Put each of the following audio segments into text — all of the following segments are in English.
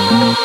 Thank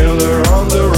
Killer on the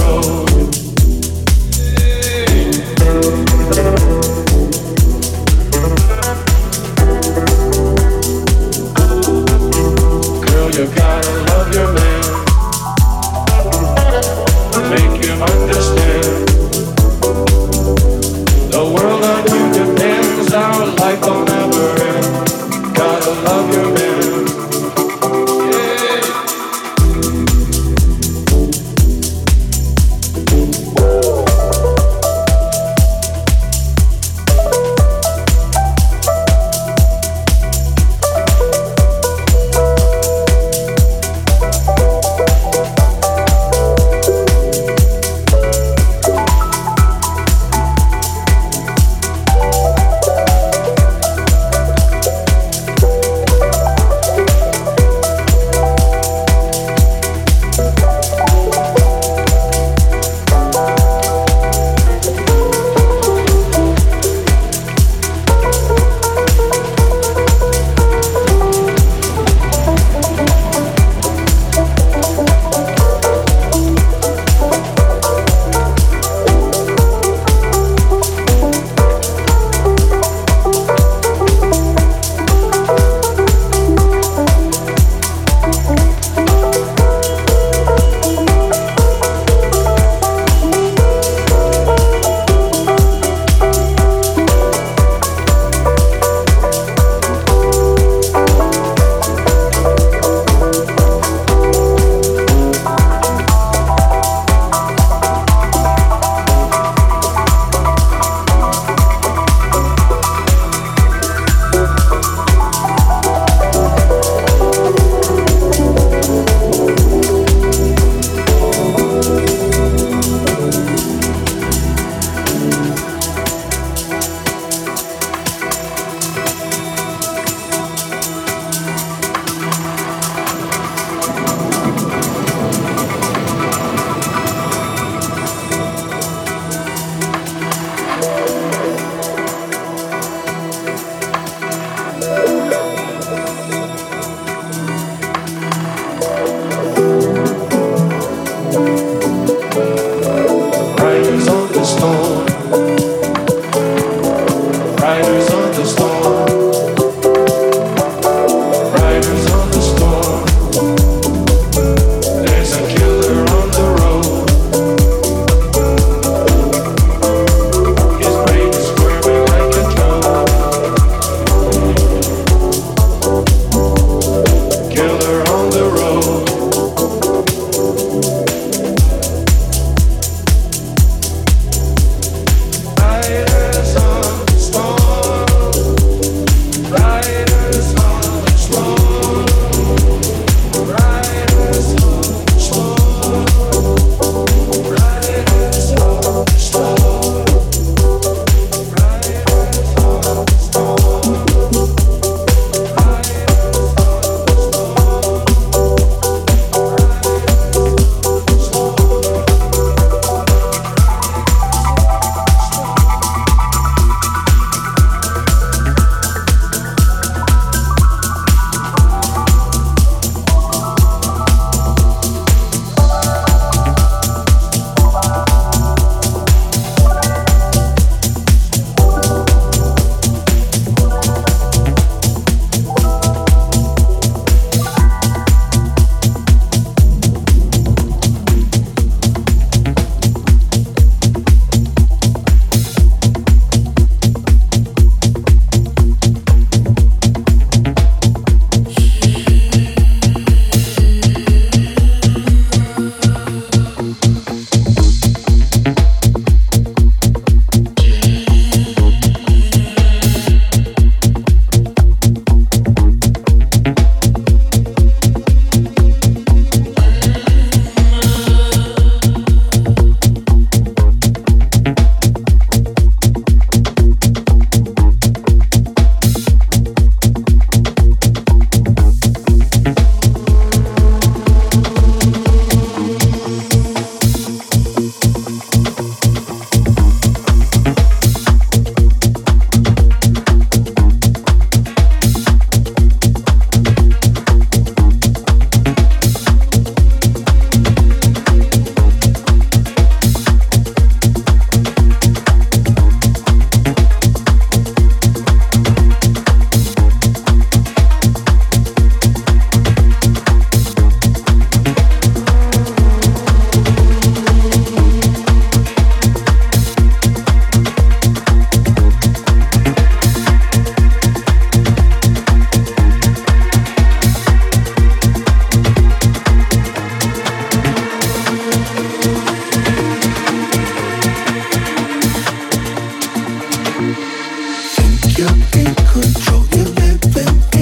You're in control, you living.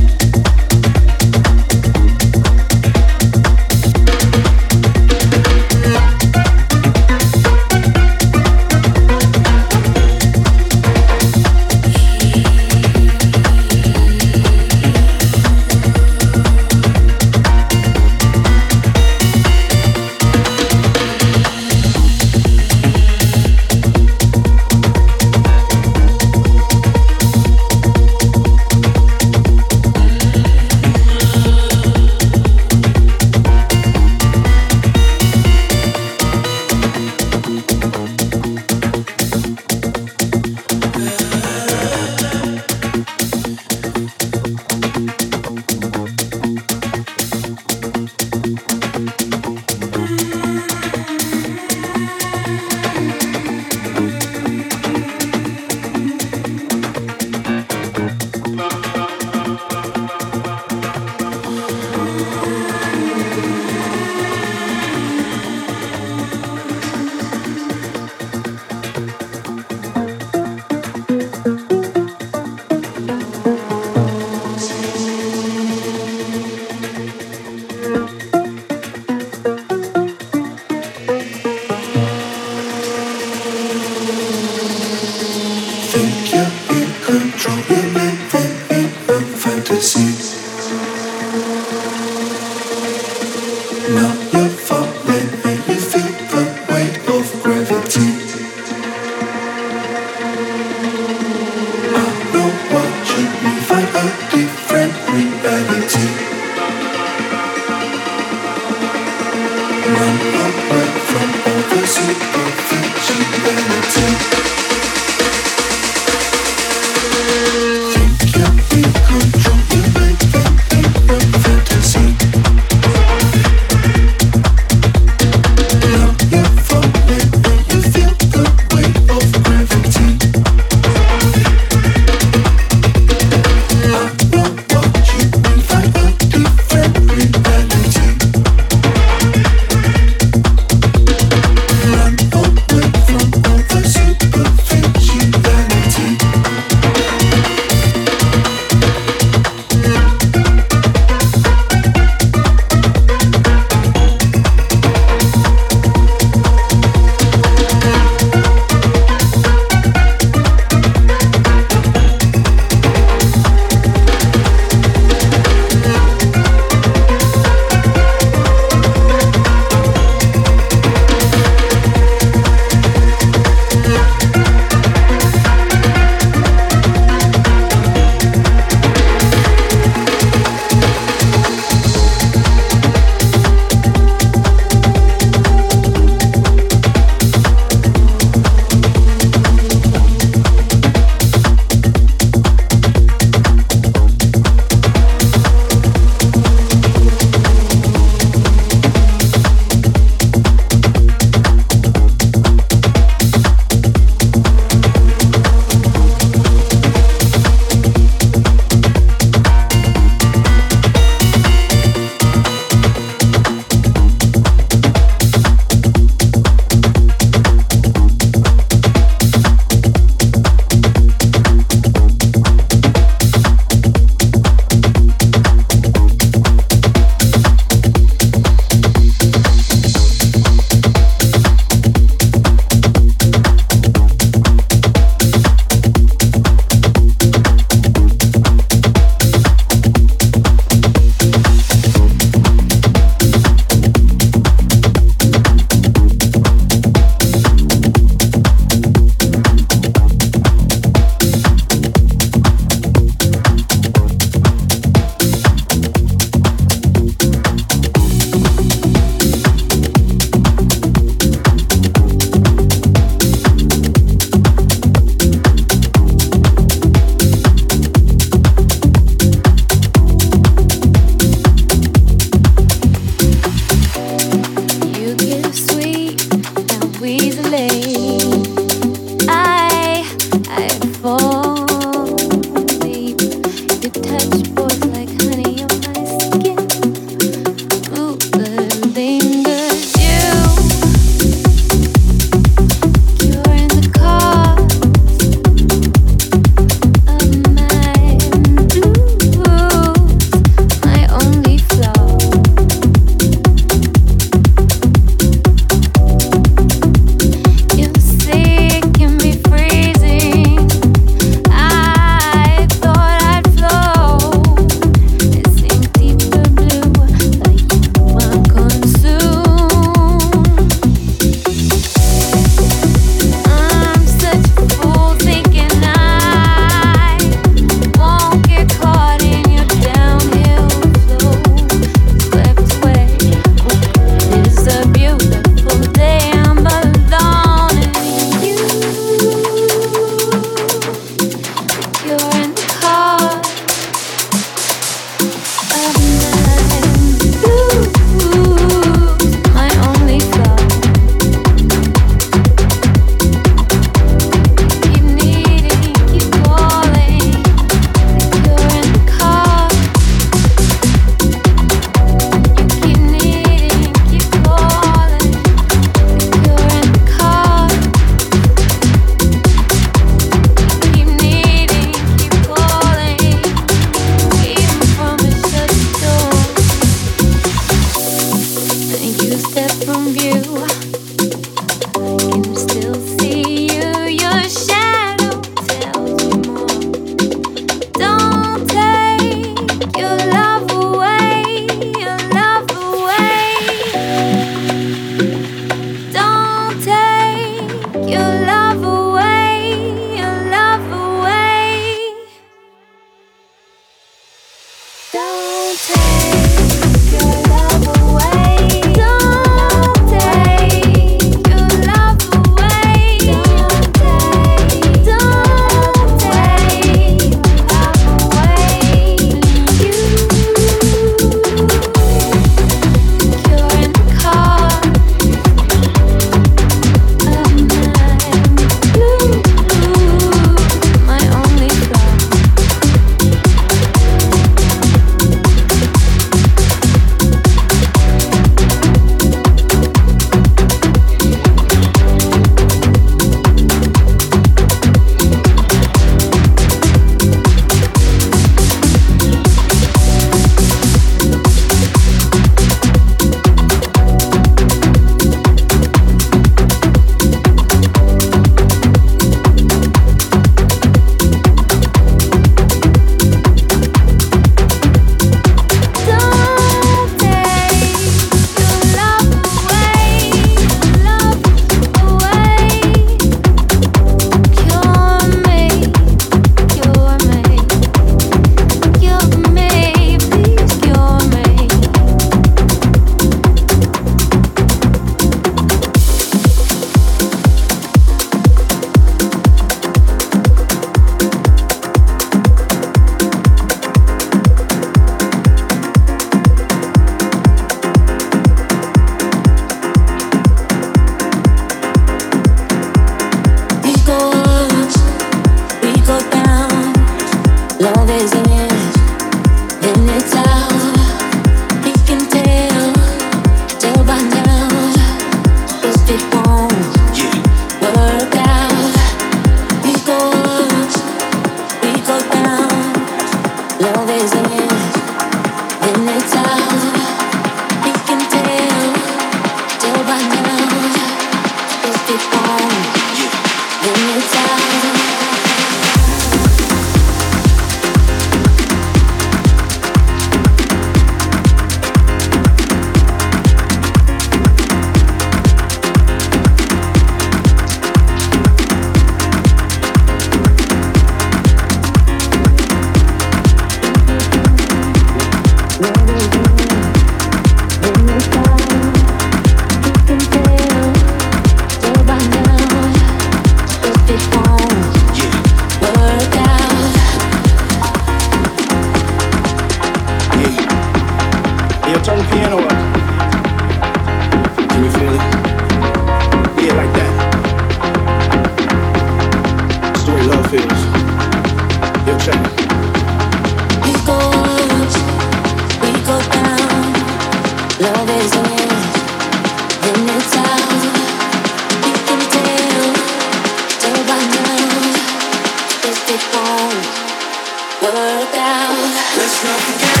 Let's rock forget.